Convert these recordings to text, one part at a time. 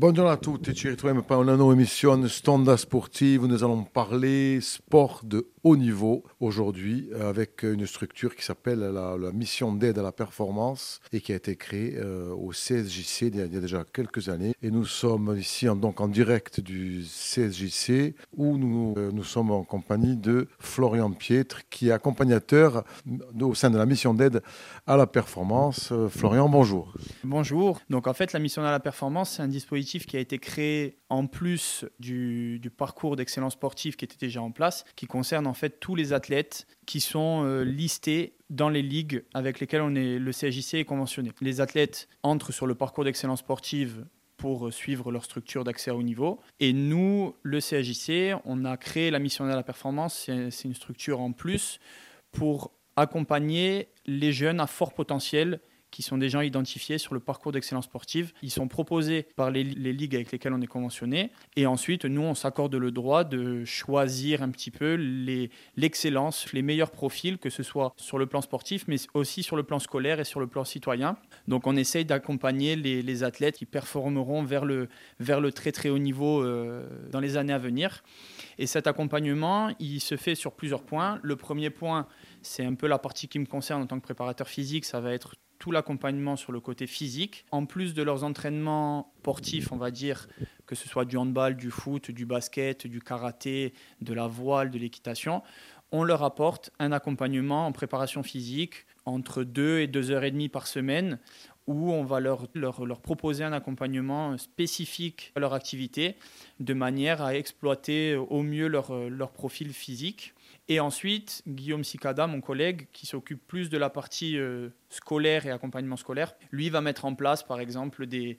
Buongiorno a tutti, ci ritroviamo per una nuova émission Stonda Sportive. Nous allons parler sport de haut niveau aujourd'hui avec une structure qui s'appelle la, mission d'aide à la performance et qui a été créée euh, au CSJC il y, a, déjà quelques années. Et nous sommes ici en, donc en direct du CSJC où nous, euh, nous sommes en compagnie de Florian Pietre qui est accompagnateur au sein de la mission d'aide à la performance. Euh, Florian, bonjour. Bonjour. Donc en fait, la mission d'aide à la performance, c'est un dispositif qui a été créé en plus du, parcours d'excellence sportive qui était déjà en place, qui concerne en fait tous les athlètes qui sont euh, listés dans les ligues avec lesquelles on est, le CJC est conventionné. Les athlètes entrent sur le parcours d'excellence sportive pour euh, suivre leur structure d'accès au niveau. Et nous, le CJC, on a créé la mission de la performance, c'est une structure en plus pour accompagner les jeunes à fort potentiel qui sont des gens identifiés sur le parcours d'excellence sportive. Ils sont proposés par les, ligues avec lesquelles on est conventionné. Et ensuite, nous, on s'accorde le droit de choisir un petit peu l'excellence, les, meilleurs profils, que ce soit sur le plan sportif, mais aussi sur le plan scolaire et sur le plan citoyen. Donc, on essaye d'accompagner les, athlètes qui performeront vers le, très très haut niveau euh, dans les années à venir. Et cet accompagnement, il se fait sur plusieurs points. Le premier point, c'est un peu la partie qui me concerne en tant que préparateur physique, ça va être tout l'accompagnement sur le côté physique, en plus de leurs entraînements sportifs, on va dire, que ce soit du handball, du foot, du basket, du karaté, de la voile, de l'équitation, on leur apporte un accompagnement en préparation physique entre 2 et 2 heures et demie par semaine où on va leur, leur, leur, proposer un accompagnement spécifique à leur activité de manière à exploiter au mieux leur, leur profil physique et ensuite, Guillaume Sicada, mon collègue, qui s'occupe plus de la partie euh, scolaire et accompagnement scolaire, lui va mettre en place, par exemple, des,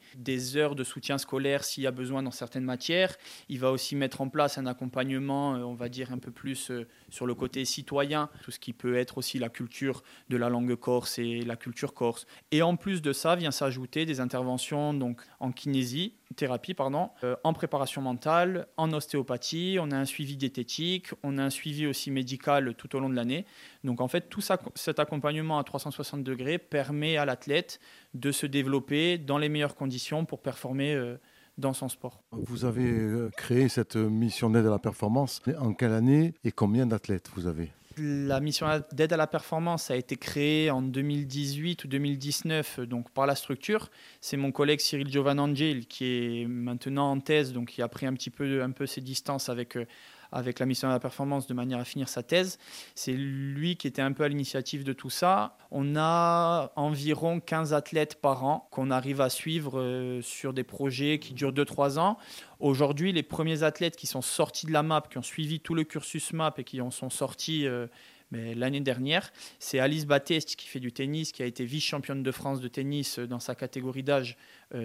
heures de soutien scolaire s'il y a besoin dans certaines matières. Il va aussi mettre en place un accompagnement, euh, on va dire, un peu plus euh, sur le côté citoyen, tout ce qui peut être aussi la culture de la langue corse et la culture corse. Et en plus de ça, vient s'ajouter des interventions donc, en kinésie, thérapie, pardon, en préparation mentale, en ostéopathie, on a un suivi diététique, on a un suivi aussi médical tout au long de l'année. Donc en fait, tout ça, cet accompagnement à 360 degrés permet à l'athlète de se développer dans les meilleures conditions pour performer euh, dans son sport. Vous avez euh, créé cette mission d'aide à la performance. En quelle année et combien d'athlètes vous avez? La mission d'aide à la performance a été créée en 2018 ou 2019 donc par la structure. C'est mon collègue Cyril Giovanangel qui est maintenant en thèse, donc qui a pris un petit peu, un peu ses distances avec, euh, avec la mission de la performance de manière à finir sa thèse. C'est lui qui était un peu à l'initiative de tout ça. On a environ 15 athlètes par an qu'on arrive à suivre euh, sur des projets qui durent 2-3 ans. Aujourd'hui, les premiers athlètes qui sont sortis de la MAP, qui ont suivi tout le cursus MAP et qui en sont sortis euh, l'année dernière, c'est Alice Batteste qui fait du tennis, qui a été vice-championne de France de tennis euh, dans sa catégorie d'âge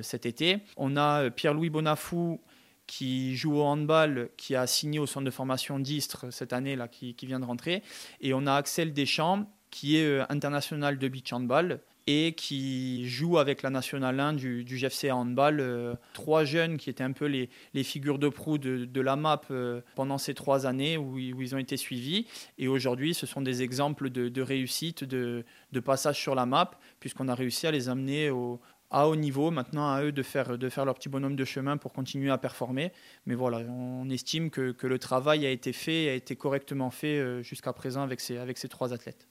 cet été. On a Pierre-Louis Bonafou qui joue au handball, qui a signé au centre de formation d'Istres cette année, là, qui, vient de rentrer. Et on a Axel Deschamps, qui est euh, international de beach handball et qui joue avec la nationale 1 du, du GFC handball. Euh, trois jeunes qui étaient un peu les, figures de proue de, la MAP euh, pendant ces trois années où, ils ont été suivis. Et aujourd'hui, ce sont des exemples de, réussite, de, passage sur la MAP, puisqu'on a réussi à les amener au, à haut niveau. Maintenant, à eux de faire, de faire leur petit bonhomme de chemin pour continuer à performer. Mais voilà, on estime que, que le travail a été fait, a été correctement fait euh, jusqu'à présent avec ces, avec ces trois athlètes.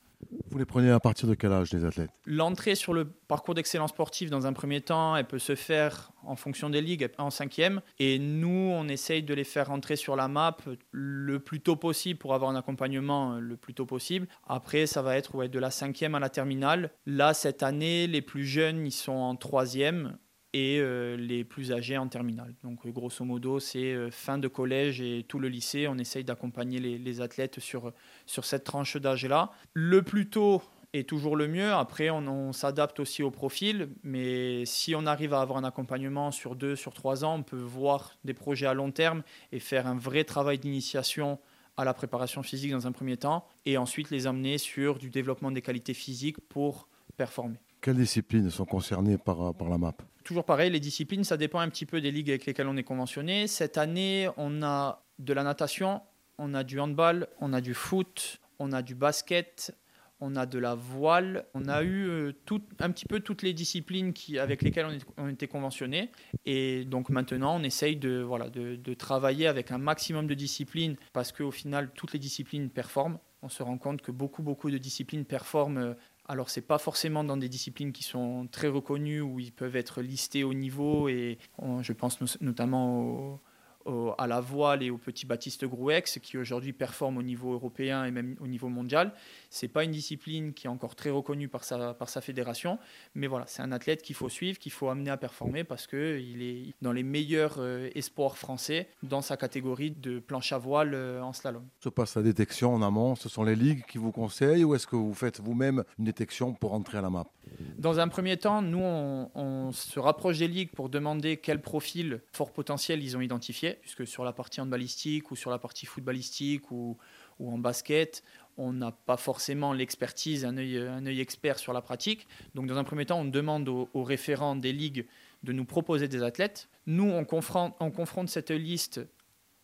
Vous les prenez à partir de quel âge, les athlètes? L'entrée sur le parcours d'excellence sportive, dans un premier temps, elle peut se faire en fonction des ligues en cinquième. Et nous, on essaye de les faire rentrer sur la map le plus tôt possible pour avoir un accompagnement le plus tôt possible. Après, ça va être de la cinquième à la terminale. Là, cette année, les plus jeunes, ils sont en troisième et euh, les plus âgés en terminale. Donc euh, grosso modo, c'est euh, fin de collège et tout le lycée. On essaye d'accompagner les, athlètes sur, sur cette tranche d'âge-là. Le plus tôt est toujours le mieux. Après, on, s'adapte aussi au profil, mais si on arrive à avoir un accompagnement sur deux, sur trois ans, on peut voir des projets à long terme et faire un vrai travail d'initiation à la préparation physique dans un premier temps, et ensuite les amener sur du développement des qualités physiques pour performer. Quelles disciplines sont concernées par, par la MAP? Toujours pareil, les disciplines, ça dépend un petit peu des ligues avec lesquelles on est conventionné. Cette année, on a de la natation, on a du handball, on a du foot, on a du basket, on a de la voile, on a eu euh, tout, un petit peu toutes les disciplines qui, avec lesquelles on, était conventionné. Et donc maintenant, on essaye de, voilà, de travailler avec un maximum de disciplines parce qu'au final, toutes les disciplines performent. On se rend compte que beaucoup, beaucoup de disciplines performent euh, alors, ce n'est pas forcément dans des disciplines qui sont très reconnues, où ils peuvent être listés au niveau, et je pense notamment à la voile et au petit Baptiste Grouex, qui aujourd'hui performe au niveau européen et même au niveau mondial. C'est pas une discipline qui est encore très reconnue par sa, par sa fédération, mais voilà, c'est un athlète qu'il faut suivre, qu'il faut amener à performer parce qu'il est dans les meilleurs euh, espoirs français dans sa catégorie de planche à voile euh, en slalom. Se passe la détection en amont, ce sont les ligues qui vous conseillent ou est-ce que vous faites vous-même une détection pour entrer à la map? Dans un premier temps, nous, on, se rapproche des ligues pour demander quel profil fort potentiel ils ont identifié puisque sur la partie handballistique ou sur la partie footballistique ou, en basket, on n'a pas forcément l'expertise, un œil, expert sur la pratique. Donc dans un premier temps, on demande aux, référents des ligues de nous proposer des athlètes. Nous, on confronte, on confronte cette liste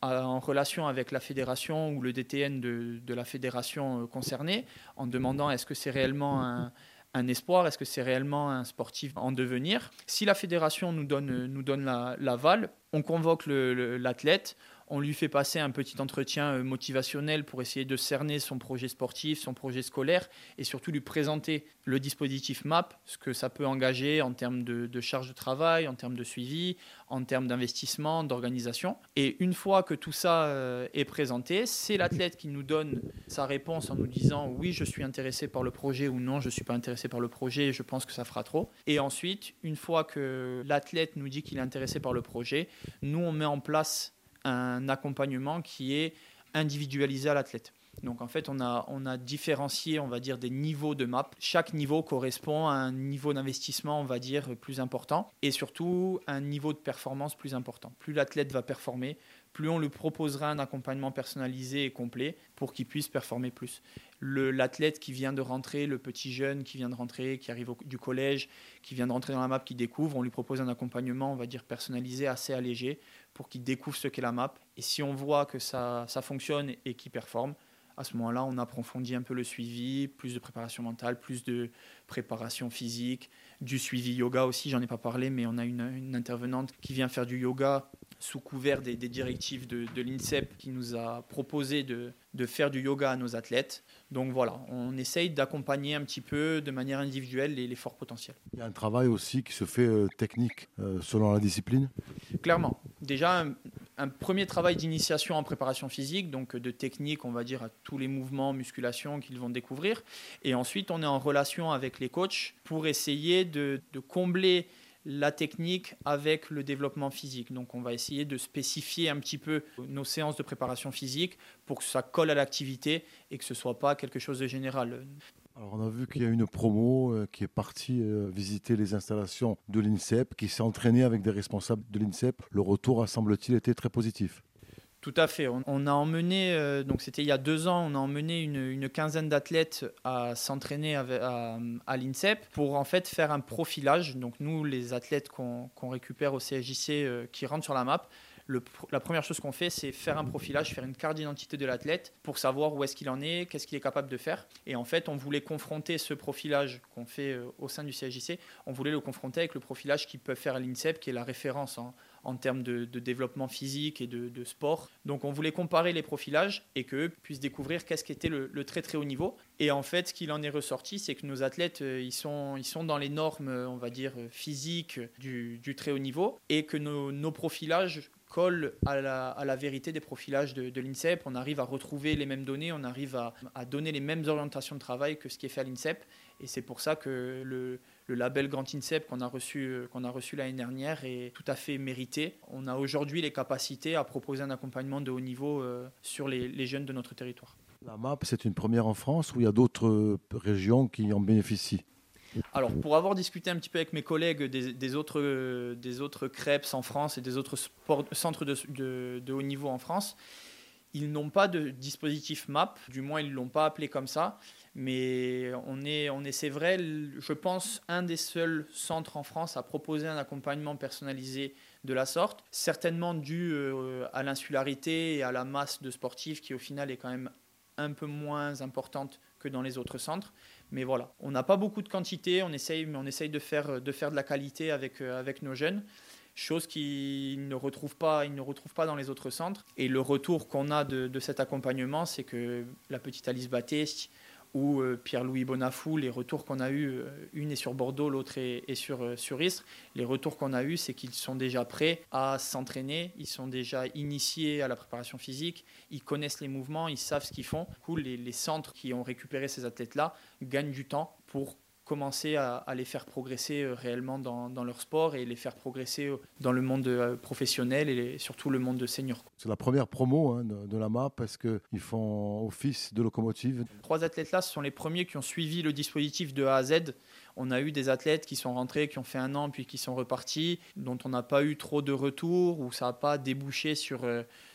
en relation avec la fédération ou le DTN de, de la fédération euh, concernée, en demandant est-ce que c'est réellement un, un espoir Est-ce que c'est réellement un sportif en devenir? Si la fédération nous donne, nous donne l'aval, on convoque l'athlète, on lui fait passer un petit entretien euh, motivationnel pour essayer de cerner son projet sportif, son projet scolaire et surtout lui présenter le dispositif MAP, ce que ça peut engager en termes de, charge de travail, en termes de suivi, en termes d'investissement, d'organisation. Et une fois que tout ça euh, est présenté, c'est l'athlète qui nous donne sa réponse en nous disant oui, je suis intéressé par le projet ou non, je ne suis pas intéressé par le projet, je pense que ça fera trop. Et ensuite, une fois que l'athlète nous dit qu'il est intéressé par le projet, nous, on met en place un accompagnement qui est individualisé à l'athlète. Donc en fait, on a, on a différencié, on va dire, des niveaux de map. Chaque niveau correspond à un niveau d'investissement, on va dire, plus important et surtout un niveau de performance plus important. Plus l'athlète va performer, plus on lui proposera un accompagnement personnalisé et complet pour qu'il puisse performer plus. L'athlète qui vient de rentrer, le petit jeune qui vient de rentrer, qui arrive du collège, qui vient de rentrer dans la map, qui découvre, on lui propose un accompagnement, on va dire, personnalisé, assez allégé, pour qu'il découvre ce qu'est la map. Et si on voit que ça, ça fonctionne et qu'il performe, à ce moment-là, on approfondit un peu le suivi, plus de préparation mentale, plus de préparation physique, du suivi yoga aussi, j'en ai pas parlé, mais on a une, intervenante qui vient faire du yoga sous couvert des, directives de, l'INSEP qui nous a proposé de, faire du yoga à nos athlètes. Donc voilà, on essaye d'accompagner un petit peu de manière individuelle les, forts potentiels. Il y a un travail aussi qui se fait euh, technique euh, selon la discipline? Clairement. Déjà, un premier travail d'initiation en préparation physique, donc de technique, on va dire, à tous les mouvements, musculation qu'ils vont découvrir. Et ensuite, on est en relation avec les coachs pour essayer de, combler la technique avec le développement physique. Donc on va essayer de spécifier un petit peu nos séances de préparation physique pour que ça colle à l'activité et que ce ne soit pas quelque chose de général. On a vu qu'il y a une promo euh, qui est partie euh, visiter les installations de l'INSEP, qui s'est entraînée avec des responsables de l'INSEP. Le retour, semble-t-il, été très positif. Tout à fait. On, a emmené, euh, donc c'était il y a deux ans, on a emmené une, quinzaine d'athlètes à s'entraîner à, à, l'INSEP pour en fait faire un profilage. Donc nous, les athlètes qu'on récupère au CSJC qui rentrent sur la map, la première chose qu'on fait, c'est faire un profilage, faire une carte d'identité de l'athlète pour savoir où est-ce qu'il en est, qu'est-ce qu'il est capable de faire. Et en fait, on voulait confronter ce profilage qu'on fait euh, au sein du CSJC, on voulait le confronter avec le profilage qu'ils peuvent faire à l'INSEP, qui est la référence en, termes de, développement physique et de, sport. Donc on voulait comparer les profilages et qu'eux puissent découvrir qu'est-ce qu'était le, le, très très haut niveau. Et en fait, ce qu'il en est ressorti, c'est que nos athlètes, euh, ils sont, ils sont dans les normes, on va dire, physiques du, très haut niveau et que nos profilages colle à la, vérité des profilages de, l'INSEP. On arrive à retrouver les mêmes données, on arrive à, donner les mêmes orientations de travail que ce qui est fait à l'INSEP. Et c'est pour ça que le, label Grand INSEP qu'on a reçu, a reçu l'année dernière est tout à fait mérité. On a aujourd'hui les capacités à proposer un accompagnement de haut niveau euh, sur les, jeunes de notre territoire. La MAP, c'est une première en France ou il y a d'autres régions qui en bénéficient? Alors, pour avoir discuté un petit peu avec mes collègues des, autres, des autres crêpes en France et des autres centres de, haut niveau en France, ils n'ont pas de dispositif MAP, du moins ils ne l'ont pas appelé comme ça, mais on est, on est c'est vrai, je pense, un des seuls centres en France à proposer un accompagnement personnalisé de la sorte, certainement dû euh, à l'insularité et à la masse de sportifs qui au final est quand même un peu moins importante que dans les autres centres. Mais voilà, on n'a pas beaucoup de quantité, on essaye, mais on essaye de faire de, faire de la qualité avec, avec nos jeunes chose qu'ils ne retrouvent pas, ils ne retrouvent pas dans les autres centres. Et le retour qu'on a de, cet accompagnement, c'est que la petite Alice Battesti ou euh, Pierre-Louis Bonafou, les retours qu'on a eu, euh, une est sur Bordeaux, l'autre est, sur, euh, sur Istres, les retours qu'on a eu, c'est qu'ils sont déjà prêts à s'entraîner, ils sont déjà initiés à la préparation physique, ils connaissent les mouvements, ils savent ce qu'ils font. Du les, les centres qui ont récupéré ces athlètes-là gagnent du temps pour commencer à, les faire progresser euh, réellement dans, leur sport et les faire progresser euh, dans le monde euh, professionnel et surtout le monde de senior. C'est la première promo hein, de, la MAP parce qu'ils font office de locomotive. Trois athlètes-là, ce sont les premiers qui ont suivi le dispositif de A à Z. On a eu des athlètes qui sont rentrés, qui ont fait un an, puis qui sont repartis, dont on n'a pas eu trop de retours, ou ça n'a pas débouché sur,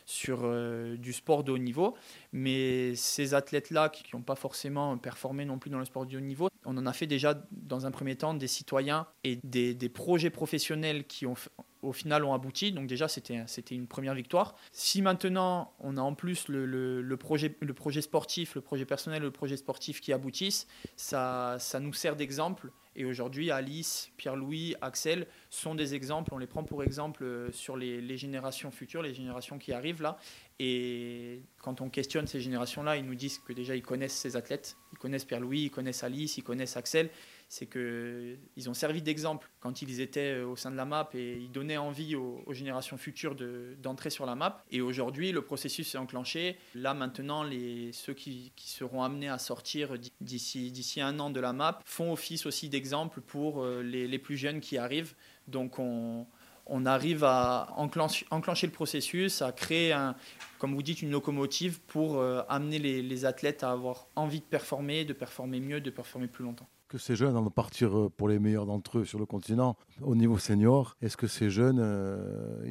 sur du sport de haut niveau. Mais ces athlètes-là, qui n'ont pas forcément performé non plus dans le sport de haut niveau, on en a fait déjà dans un premier temps des citoyens et des, projets professionnels qui ont au final ont abouti. Donc déjà, c'était, une première victoire. Si maintenant, on a en plus le, projet, sportif, le projet personnel, le projet sportif qui aboutissent, ça, ça nous sert d'exemple. Et aujourd'hui, Alice, Pierre-Louis, Axel sont des exemples. On les prend pour exemple euh, sur les, les générations futures, les générations qui arrivent là. Et quand on questionne ces générations-là, ils nous disent que déjà ils connaissent ces athlètes, ils connaissent Pierre-Louis, ils connaissent Alice, ils connaissent Axel. C'est qu'ils ont servi d'exemple quand ils étaient euh, au sein de la map et ils donnaient envie aux, générations futures d'entrer sur la map. Et aujourd'hui, le processus est enclenché. Là, maintenant, ceux qui, seront amenés à sortir d'ici un an de la map font office aussi d'exemple pour euh, les, plus jeunes qui arrivent. Donc on, arrive à enclencher, le processus, à créer, comme vous dites, une locomotive pour euh, amener les, athlètes à avoir envie de performer, de performer mieux, de performer plus longtemps. Que ces jeunes vont partir euh, pour les meilleurs d'entre eux sur le continent au niveau senior, est-ce que ces jeunes euh,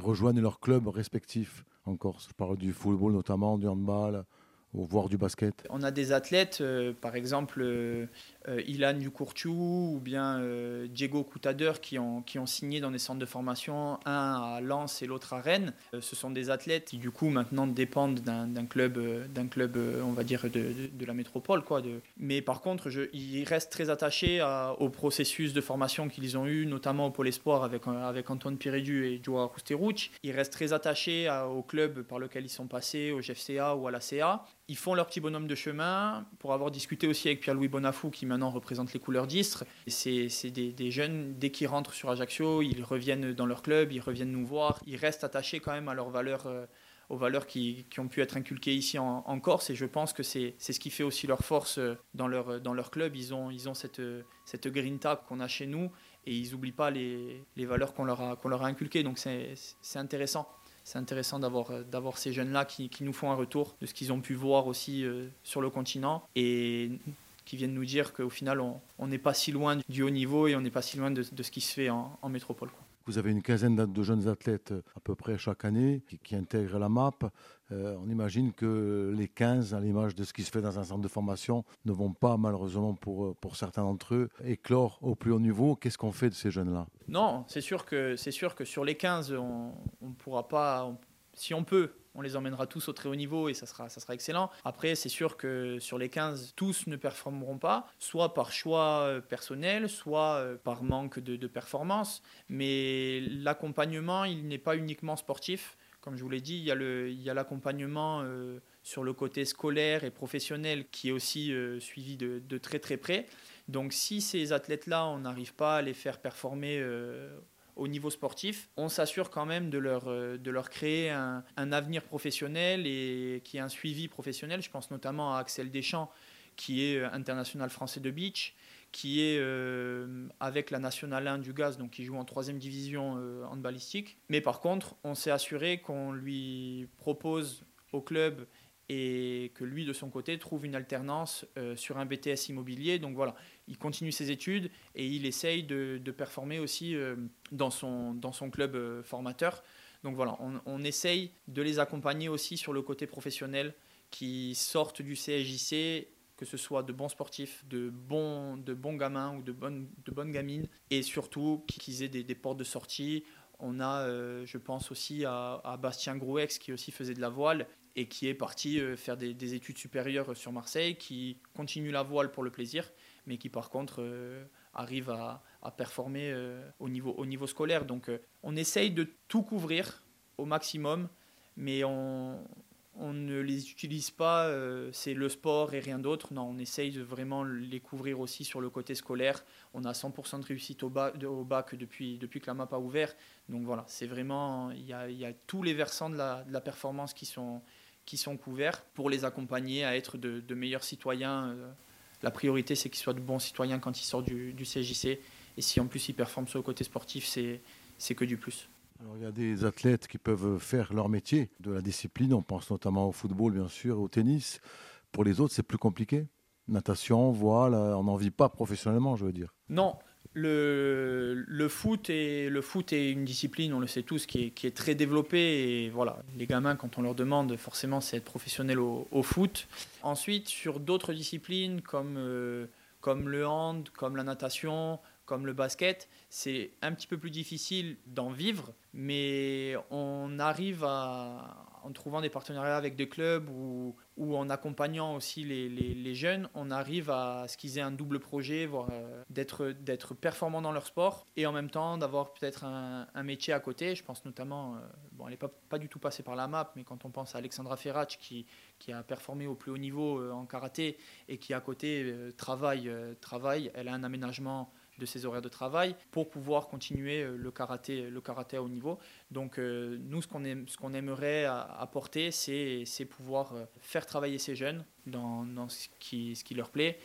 rejoignent leurs clubs respectifs en Corse? Je parle du football notamment, du handball, voire du basket. On a des athlètes, par exemple euh, Ilan Ducourtiou ou bien euh, Diego Coutader qui ont, qui ont signé dans des centres de formation, un à Lens et l'autre à Rennes. Euh, ce sont des athlètes qui du coup maintenant dépendent d'un club, d'un club on va dire de, de, la métropole. Quoi, de... Mais par contre, je, ils restent très attachés au processus de formation qu'ils ont eu, notamment au Pôle Espoir avec, avec Antoine Pirédu et Joao Rusterouch. Ils restent très attachés au club par lequel ils sont passés, au GFCA ou à la CA. Ils font leur petit bonhomme de chemin. Pour avoir discuté aussi avec Pierre-Louis Bonafou qui maintenant représente les couleurs d'Istres. C'est des, jeunes, dès qu'ils rentrent sur Ajaccio, ils reviennent dans leur club, ils reviennent nous voir, ils restent attachés quand même à leurs valeurs. Euh, aux valeurs qui, ont pu être inculquées ici en, Corse et je pense que c'est ce qui fait aussi leur force euh, dans leur, dans leur club. Ils ont, ils ont cette, cette grinta qu'on a chez nous et ils n'oublient pas les, les valeurs qu'on leur, qu'on leur a inculquées. Donc c'est intéressant c'est intéressant d'avoir, euh, d'avoir ces jeunes-là qui, qui, nous font un retour de ce qu'ils ont pu voir aussi sur le continent. Et qui viennent nous dire qu'au final, on n'est pas si loin du haut niveau et on n'est pas si loin de, ce qui se fait en, métropole. Vous avez une quinzaine de jeunes athlètes à peu près chaque année qui, intègrent la MAP. Euh, on imagine que les 15, à l'image de ce qui se fait dans un centre de formation, ne vont pas malheureusement pour, pour certains d'entre eux éclore au plus haut niveau. Qu'est-ce qu'on fait de ces jeunes-là? Non, c'est sûr, que, c'est sûr que sur les 15, on ne pourra pas, si on peut, on les emmènera tous au très haut niveau et ça sera, ça sera excellent. Après, c'est sûr que sur les 15, tous ne performeront pas, soit par choix euh, personnel, soit euh, par manque de, performance. Mais l'accompagnement, il n'est pas uniquement sportif. Comme je vous l'ai dit, il y a l'accompagnement euh, sur le côté scolaire et professionnel qui est aussi suivi de, de, très très près. Donc si ces athlètes-là, on n'arrive pas à les faire performer au niveau sportif, on s'assure quand même de leur, euh, de leur créer un, avenir professionnel et qui est un suivi professionnel. Je pense notamment à Axel Deschamps, qui est euh, international français de beach, qui est euh, avec la nationale 1 du gaz, donc qui joue en troisième division en balistique. Mais par contre, on s'est assuré qu'on lui propose au club et que lui, de son côté, trouve une alternance euh, sur un BTS immobilier. Donc voilà, il continue ses études et il essaye de, performer aussi euh, dans, son, dans son club euh, formateur. Donc voilà, on, essaye de les accompagner aussi sur le côté professionnel qui sortent du CSJC que ce soit de bons sportifs, de bons, de bons gamins ou de bonnes, de bonnes gamines, et surtout qu'ils aient des, portes de sortie. On a, je pense aussi à, à Bastien Grouex qui aussi faisait de la voile et qui est parti faire des, études supérieures sur Marseille, qui continue la voile pour le plaisir, mais qui par contre arrive à, performer au, niveau, au niveau scolaire. Donc on essaye de tout couvrir au maximum, mais on, on ne les utilise pas, euh, c'est le sport et rien d'autre. Non, on essaye de vraiment les couvrir aussi sur le côté scolaire. On a 100% de réussite au bac, depuis, que la map a ouvert. Donc voilà, c'est vraiment, il y a, tous les versants de la, performance qui sont, qui sont couverts pour les accompagner à être de, meilleurs citoyens. Euh, la priorité, c'est qu'ils soient de bons citoyens quand ils sortent du, du CJC. Et si en plus ils performent sur le côté sportif, c'est que du plus il y a des athlètes qui peuvent faire leur métier de la discipline. On pense notamment au football, bien sûr, au tennis. Pour les autres, c'est plus compliqué. Natation, voile, on n'en vit pas professionnellement, je veux dire. Non, le, le, foot est, le foot est une discipline, on le sait tous, qui est, qui est, très développée. Et voilà, les gamins, quand on leur demande, forcément, c'est être professionnel au, foot. Ensuite, sur d'autres disciplines comme, euh, comme le hand, comme la natation, comme le basket, c'est un petit peu plus difficile d'en vivre, mais on arrive à, en trouvant des partenariats avec des clubs ou, ou en accompagnant aussi les, les, jeunes, on arrive à ce qu'ils aient un double projet, voire euh, d'être, performants dans leur sport et en même temps d'avoir peut-être un, métier à côté. Je pense notamment, euh, bon, elle n'est pas, pas du tout passée par la map, mais quand on pense à Alexandra Ferrac qui, qui a performé au plus haut niveau euh, en karaté et qui à côté travaille, elle a un aménagement de ses horaires de travail pour pouvoir continuer euh, le karaté, le karaté à haut niveau. Donc euh, nous, ce qu'on aimerait apporter, c'est, pouvoir euh, faire travailler ces jeunes dans, dans ce, qui, ce qui leur plaît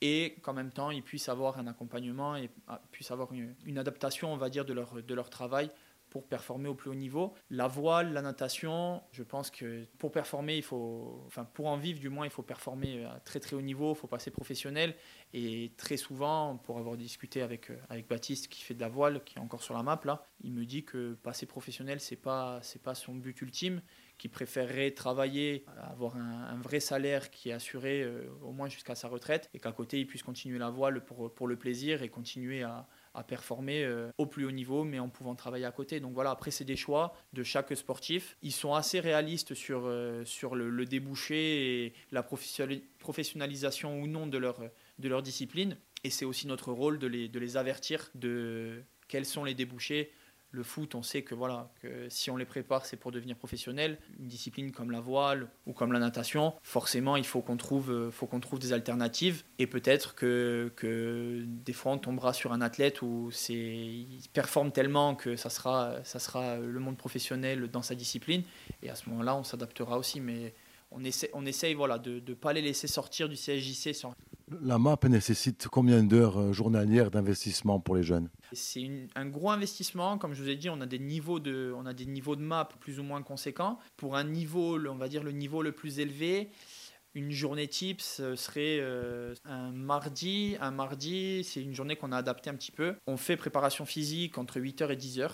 et qu'en même temps ils puissent avoir un accompagnement et ah, puissent avoir une, une, adaptation, on va dire, de leur, de leur travail pour performer au plus haut niveau. La voile, la natation, je pense que pour performer, il faut, enfin pour en vivre du moins, il faut performer à très très haut niveau, il faut passer professionnel. Et très souvent, pour avoir discuté avec, euh, avec Baptiste qui fait de la voile, qui est encore sur la map là, il me dit que passer professionnel, c'est pas c'est pas son but ultime, qu'il préférerait travailler, avoir un, vrai salaire qui est assuré euh, au moins jusqu'à sa retraite, et qu'à côté il puisse continuer la voile pour, pour le plaisir et continuer à, à performer euh, au plus haut niveau, mais en pouvant travailler à côté. Donc voilà, après, c'est des choix de chaque sportif. Ils sont assez réalistes sur, euh, sur le, débouché et la professionnalisation ou non de leur, de leur discipline. Et c'est aussi notre rôle de les, de les avertir de quels sont les débouchés le foot, on sait que voilà que si on les prépare, c'est pour devenir professionnel. Une discipline comme la voile ou comme la natation, forcément, il faut qu'on trouve, euh, faut qu'on trouve des alternatives. Et peut-être que, que des fois, on tombera sur un athlète où c'est, il performe tellement que ça sera, ça sera le monde professionnel dans sa discipline. Et à ce moment-là, on s'adaptera aussi. Mais on, essaie, on essaye voilà, de ne pas les laisser sortir du CSJC sans, la MAP nécessite combien d'heures euh, journalières d'investissement pour les jeunes? C'est un gros investissement. Comme je vous ai dit, on a des niveaux de, on MAP plus ou moins conséquents. Pour un niveau, on va dire le niveau le plus élevé, une journée type serait euh, un mardi. Un mardi, c'est une journée qu'on a adaptée un petit peu. On fait préparation physique entre 8h et 10h.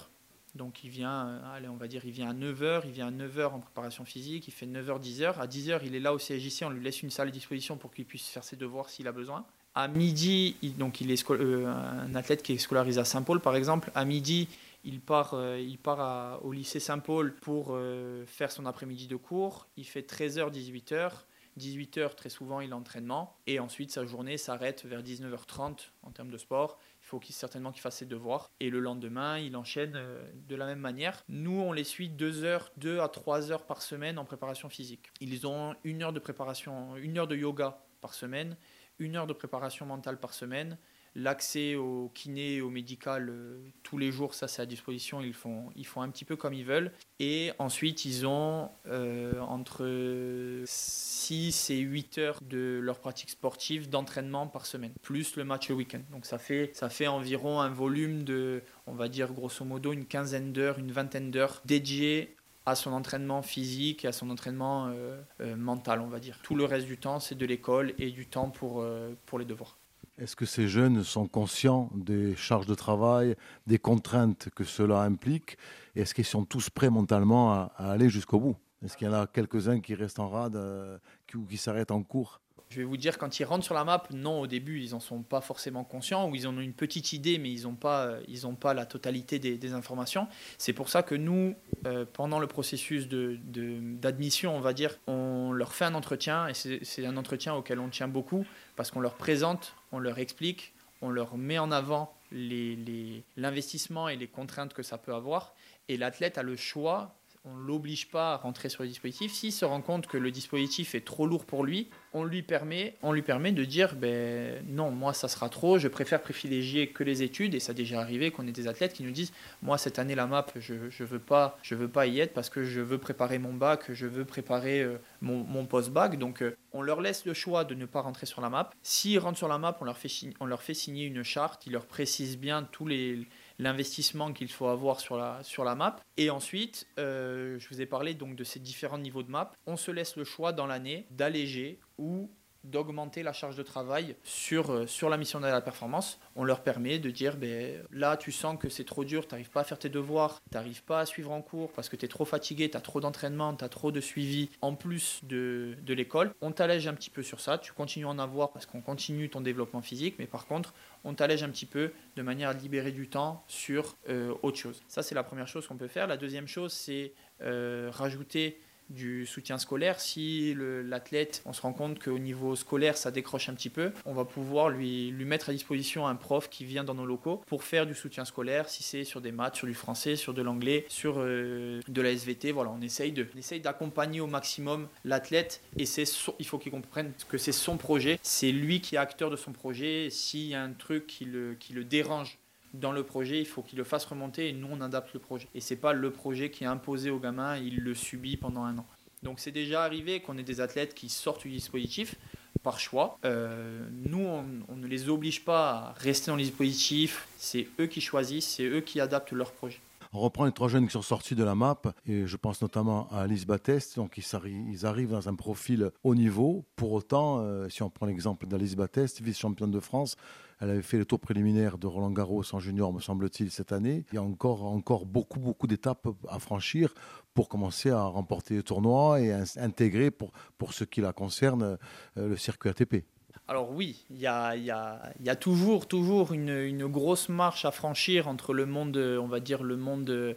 Donc il vient, euh, allez, on va dire, il vient à 9h, il vient à 9h en préparation physique, il fait 9h, 10h. À 10h, il est là au CSJC, on lui laisse une salle à disposition pour qu'il puisse faire ses devoirs s'il a besoin. À midi, donc il est euh, un athlète qui est scolarisé à Saint-Paul, par exemple. À midi, il part, euh, il part au lycée Saint-Paul pour faire son après-midi de cours. Il fait 13h, 18h. 18h, très souvent, il a entraînement. Et ensuite, sa journée s'arrête vers 19h30 en termes de sport faut qu'il, certainement qu'il fasse ses devoirs. Et le lendemain, il enchaîne euh, de la même manière. Nous, on les suit deux heures, deux à trois heures par semaine en préparation physique. Ils ont une heure de préparation, une heure de yoga par semaine, une heure de préparation mentale par semaine, L'accès au kiné et au médical euh, tous les jours, ça c'est à disposition, ils font, ils font un petit peu comme ils veulent. Et ensuite, ils ont euh, entre 6 et 8 heures de leur pratique sportive d'entraînement par semaine, plus le match le week-end. Donc ça fait, ça fait environ un volume de, on va dire grosso modo, une quinzaine d'heures, une vingtaine d'heures dédiées à son entraînement physique et à son entraînement euh, mental, on va dire. Tout le reste du temps, c'est de l'école et du temps pour, pour les devoirs. Est-ce que ces jeunes sont conscients des charges de travail, des contraintes que cela implique? Est-ce qu'ils sont tous prêts mentalement à, aller jusqu'au bout? Est-ce qu'il y en a quelques-uns qui restent en rade euh, ou qui s'arrêtent en cours? Je vais vous dire, quand ils rentrent sur la map, non, au début, ils n'en sont pas forcément conscients, ou ils en ont une petite idée, mais ils n'ont pas, ils pas la totalité des, informations. C'est pour ça que nous, euh, pendant le processus d'admission, on va dire, on leur fait un entretien, et c'est un entretien auquel on tient beaucoup, parce qu'on leur présente, on leur explique, on leur met en avant l'investissement et les contraintes que ça peut avoir. Et l'athlète a le choix on ne l'oblige pas à rentrer sur le dispositif. S'il se rend compte que le dispositif est trop lourd pour lui, on lui permet, on lui permet de dire ben, non, moi ça sera trop, je préfère privilégier que les études. Et ça a déjà arrivé qu'on ait des athlètes qui nous disent moi cette année la MAP, je ne veux, pas, je veux pas y être parce que je veux préparer mon bac, je veux préparer euh, mon, post-bac. Donc euh, on leur laisse le choix de ne pas rentrer sur la MAP. S'ils rentrent sur la MAP, on leur fait, on leur fait signer une charte qui leur précise bien tous les l'investissement qu'il faut avoir sur la, sur la map. Et ensuite, euh, je vous ai parlé donc de ces différents niveaux de map. On se laisse le choix dans l'année d'alléger ou d'augmenter la charge de travail sur, euh, sur la mission de la performance. On leur permet de dire, ben, là tu sens que c'est trop dur, tu n'arrives pas à faire tes devoirs, tu n'arrives pas à suivre en cours parce que tu es trop fatigué, tu as trop d'entraînement, tu as trop de suivi en plus de, de l'école. On t'allège un petit peu sur ça, tu continues à en avoir parce qu'on continue ton développement physique, mais par contre, on t'allège un petit peu de manière à libérer du temps sur euh, autre chose. Ça, c'est la première chose qu'on peut faire. La deuxième chose, c'est euh, rajouter du soutien scolaire. Si l'athlète, on se rend compte qu'au niveau scolaire, ça décroche un petit peu, on va pouvoir lui, mettre à disposition un prof qui vient dans nos locaux pour faire du soutien scolaire, si c'est sur des maths, sur du français, sur de l'anglais, sur euh, de la SVT. Voilà, on essaye d'accompagner au maximum l'athlète et c'est il faut qu'il comprenne que c'est son projet, c'est lui qui est acteur de son projet. S'il y a un truc qui le, qui le dérange dans le projet, il faut qu'il le fasse remonter et nous on adapte le projet. Et c'est pas le projet qui est imposé au gamin, il le subit pendant un an. Donc c'est déjà arrivé qu'on ait des athlètes qui sortent du dispositif par choix. Euh, nous, on, on, ne les oblige pas à rester dans le dispositif, c'est eux qui choisissent, c'est eux qui adaptent leur projet. On reprend les trois jeunes qui sont sortis de la map, et je pense notamment à Alice Batteste. Donc, ils, arrivent dans un profil haut niveau. Pour autant, euh, si on prend l'exemple d'Alice Batteste, vice-championne de France, elle avait fait le tour préliminaire de Roland Garros en junior, me semble-t-il, cette année. Il y a encore, beaucoup, beaucoup d'étapes à franchir pour commencer à remporter le tournoi et intégrer, pour, pour ce qui la concerne, euh, le circuit ATP. Alors oui, il y a, toujours, une, grosse marche à franchir entre le monde, on va dire, le monde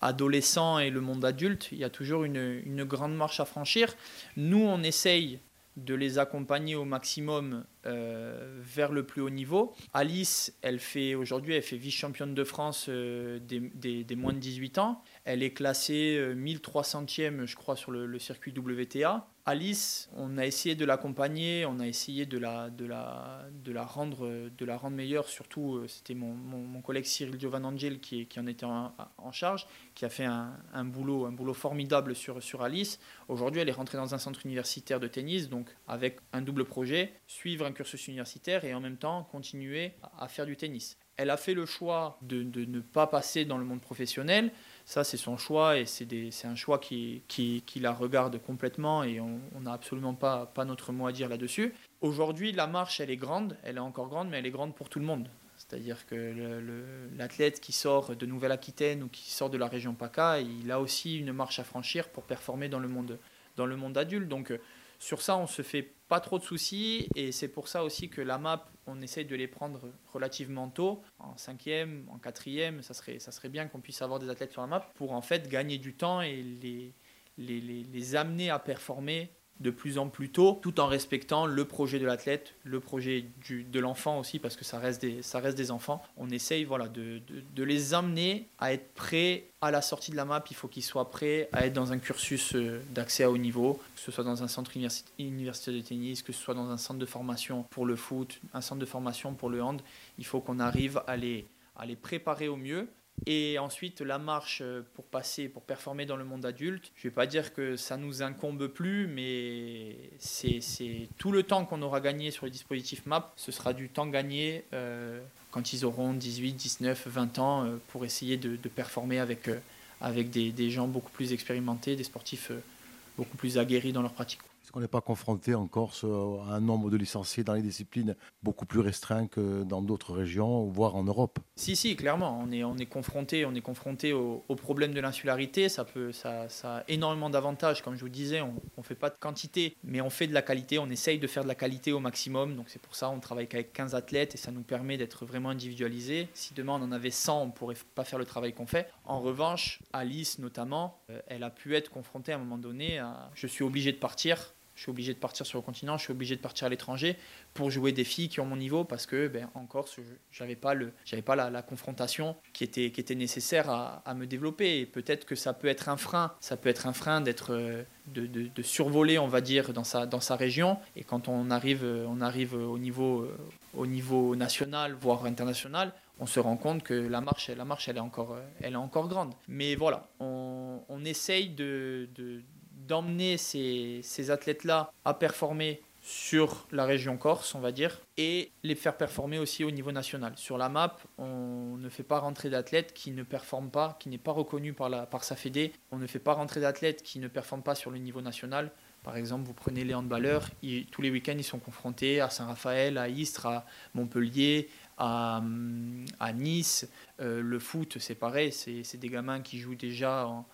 adolescent et le monde adulte. Il y a toujours une, une grande marche à franchir. Nous, on essaye de les accompagner au maximum euh, vers le plus haut niveau. Alice, elle fait aujourd'hui, elle fait vice-championne de France euh, des, moins de 18 ans. Elle est classée 1300e, euh, je crois, sur le, circuit WTA. Alice, on a essayé de l'accompagner, on a essayé de la, rendre, meilleure. Surtout, c'était mon, collègue Cyril Giovanangel qui, qui en était en, charge, qui a fait un, boulot, formidable sur Alice. Aujourd'hui, elle est rentrée dans un centre universitaire de tennis, donc avec un double projet, suivre un cursus universitaire et en même temps continuer à faire du tennis. Elle a fait le choix de, ne pas passer dans le monde professionnel. Ça, c'est son choix et c'est un choix qui, la regarde complètement et on n'a absolument pas, pas notre mot à dire là-dessus. Aujourd'hui, la marche, elle est grande, elle est encore grande, mais elle est grande pour tout le monde. C'est-à-dire que l'athlète qui sort de Nouvelle-Aquitaine ou qui sort de la région PACA, il a aussi une marche à franchir pour performer dans le monde, dans le monde adulte. Donc sur ça, on se fait pas trop de soucis et c'est pour ça aussi que la map, on essaye de les prendre relativement tôt, en cinquième, en quatrième, ça serait, ça serait bien qu'on puisse avoir des athlètes sur la map pour en fait gagner du temps et les, les, les amener à performer de plus en plus tôt, tout en respectant le projet de l'athlète, le projet du, de l'enfant aussi, parce que ça reste des, ça reste des enfants. On essaye voilà, de, de, les amener à être prêts à la sortie de la map. Il faut qu'ils soient prêts à être dans un cursus euh, d'accès à haut niveau, que ce soit dans un centre universitaire de tennis, que ce soit dans un centre de formation pour le foot, un centre de formation pour le hand. Il faut qu'on arrive à les, à les préparer au mieux et ensuite, la marche euh, pour passer, pour performer dans le monde adulte, je ne vais pas dire que ça nous incombe plus, mais c'est tout le temps qu'on aura gagné sur les dispositifs MAP, ce sera du temps gagné euh, quand ils auront 18, 19, 20 ans euh, pour essayer de, performer avec, avec des, des, gens beaucoup plus expérimentés, des sportifs beaucoup plus aguerris dans leur pratique qu'on n'est pas confronté en Corse à un nombre de licenciés dans les disciplines beaucoup plus restreint que dans d'autres régions, voire en Europe. Si, si, clairement, on est, on est confronté, on est confronté au, problème de l'insularité. Ça, peut, ça, ça a énormément d'avantages, comme je vous disais, on ne fait pas de quantité, mais on fait de la qualité, on essaye de faire de la qualité au maximum. Donc c'est pour ça on travaille qu'avec 15 athlètes et ça nous permet d'être vraiment individualisé. Si demain on en avait 100, on ne pourrait pas faire le travail qu'on fait. En revanche, Alice notamment, euh, elle a pu être confrontée à un moment donné à je suis obligé de partir je suis obligé de partir sur le continent, je suis obligé de partir à l'étranger pour jouer des filles qui ont mon niveau parce que ben, en Corse, j'avais pas le, pas la, confrontation qui était, qui était nécessaire à, à me développer. Peut-être que ça peut être un frein, ça peut être un frein d'être, euh, de, de, survoler, on va dire, dans sa, dans sa région. Et quand on arrive, on arrive au niveau, euh, au niveau national, voire international, on se rend compte que la marche, la marche, elle est encore, elle est encore grande. Mais voilà, on, on essaye de d'emmener ces, athlètes-là à performer sur la région Corse, on va dire, et les faire performer aussi au niveau national. Sur la map, on ne fait pas rentrer d'athlètes qui ne performent pas, qui n'est pas reconnu par, la, par sa fédé. On ne fait pas rentrer d'athlètes qui ne performent pas sur le niveau national. Par exemple, vous prenez les handballeurs, tous les week-ends, ils sont confrontés à Saint-Raphaël, à Istres, à Montpellier, à, Nice. Euh, le foot, c'est pareil, c'est des gamins qui jouent déjà en,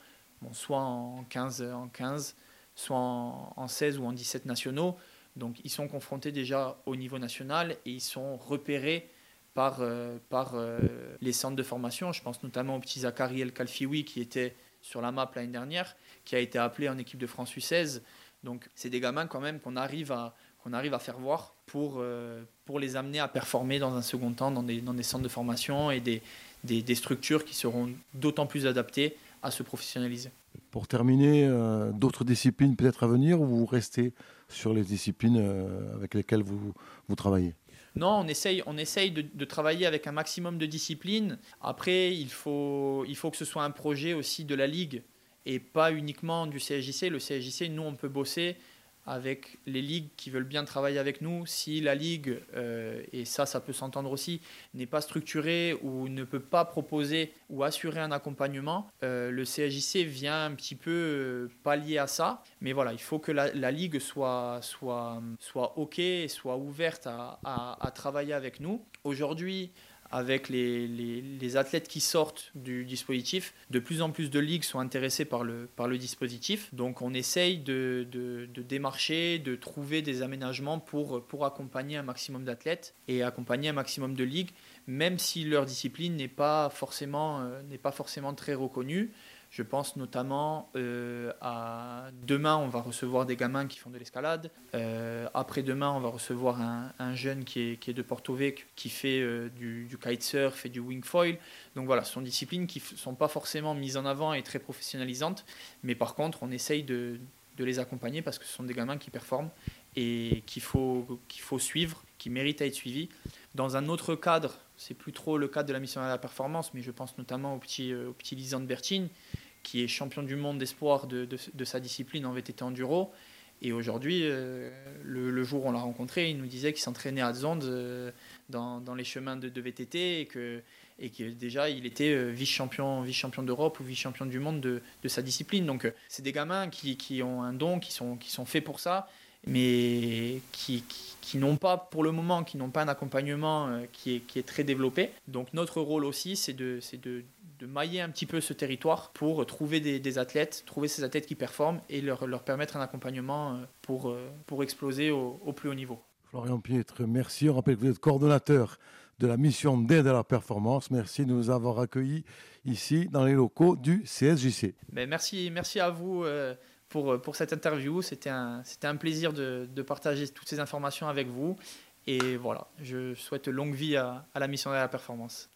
soit en 15, en 15 soit en, 16 ou en 17 nationaux. Donc ils sont confrontés déjà au niveau national et ils sont repérés par, euh, par euh, les centres de formation. Je pense notamment au petit Zachary El Kalfioui qui était sur la map l'année dernière, qui a été appelé en équipe de France U16. Donc c'est des gamins quand même qu'on arrive à, arrive à faire voir pour, euh, pour les amener à performer dans un second temps dans des, dans des centres de formation et des, des structures qui seront d'autant plus adaptées à se professionnaliser. Pour terminer, euh, d'autres disciplines peut-être à venir ou vous restez sur les disciplines euh, avec lesquelles vous, vous travaillez? Non, on essaye, on essaye de, travailler avec un maximum de disciplines. Après, il faut, il faut que ce soit un projet aussi de la Ligue et pas uniquement du CSJC. Le CSJC, nous, on peut bosser avec les ligues qui veulent bien travailler avec nous. Si la ligue, euh, et ça, ça peut s'entendre aussi, n'est pas structurée ou ne peut pas proposer ou assurer un accompagnement, euh, le CAJC vient un petit peu euh, pallier à ça. Mais voilà, il faut que la, ligue soit, soit, soit OK, soit ouverte à, à travailler avec nous. Aujourd'hui, avec les, les, athlètes qui sortent du dispositif. De plus en plus de ligues sont intéressées par le, dispositif. Donc on essaye de, de, démarcher, de trouver des aménagements pour, pour accompagner un maximum d'athlètes et accompagner un maximum de ligues, même si leur discipline n'est pas, euh, n'est pas forcément très reconnue. Je pense notamment euh, à demain, on va recevoir des gamins qui font de l'escalade. Euh, après-demain, on va recevoir un, jeune qui est, qui est, de Porto Vecchio, qui fait euh, du, kitesurf et du wing foil. Donc voilà, ce sont des disciplines qui ne sont pas forcément mises en avant et très professionnalisantes. Mais par contre, on essaye de, de les accompagner parce que ce sont des gamins qui performent et qu'il faut, qu'il faut suivre, qui méritent à être suivis. Dans un autre cadre, c'est plus trop le cadre de la mission à la performance, mais je pense notamment au petit, au petit Lisande Bertine, qui est champion du monde d'espoir de, de, sa discipline en VTT enduro. Et aujourd'hui, euh, le, jour où on l'a rencontré, il nous disait qu'il s'entraînait à Zonde euh, dans, dans, les chemins de, VTT et que, et que déjà il était euh, vice-champion vice d'Europe ou vice-champion du monde de, de, sa discipline. Donc c'est des gamins qui, qui, ont un don, qui sont, qui sont faits pour ça, mais qui, qui, qui n'ont pas pour le moment, qui n'ont pas un accompagnement qui, est, qui est très développé. Donc notre rôle aussi, c'est de, de de mailler un petit peu ce territoire pour trouver des, athlètes, trouver ces athlètes qui performent et leur, leur permettre un accompagnement euh, pour, euh, pour exploser au, plus haut niveau. Florian Pietre, merci. On rappelle que vous êtes coordonnateur de la mission d'aide à la performance. Merci de nous avoir accueillis ici dans les locaux du CSJC. Ben merci, merci à vous euh, pour, pour cette interview. C'était un, un plaisir de, de, partager toutes ces informations avec vous. Et voilà, je souhaite longue vie à, la mission et à la performance.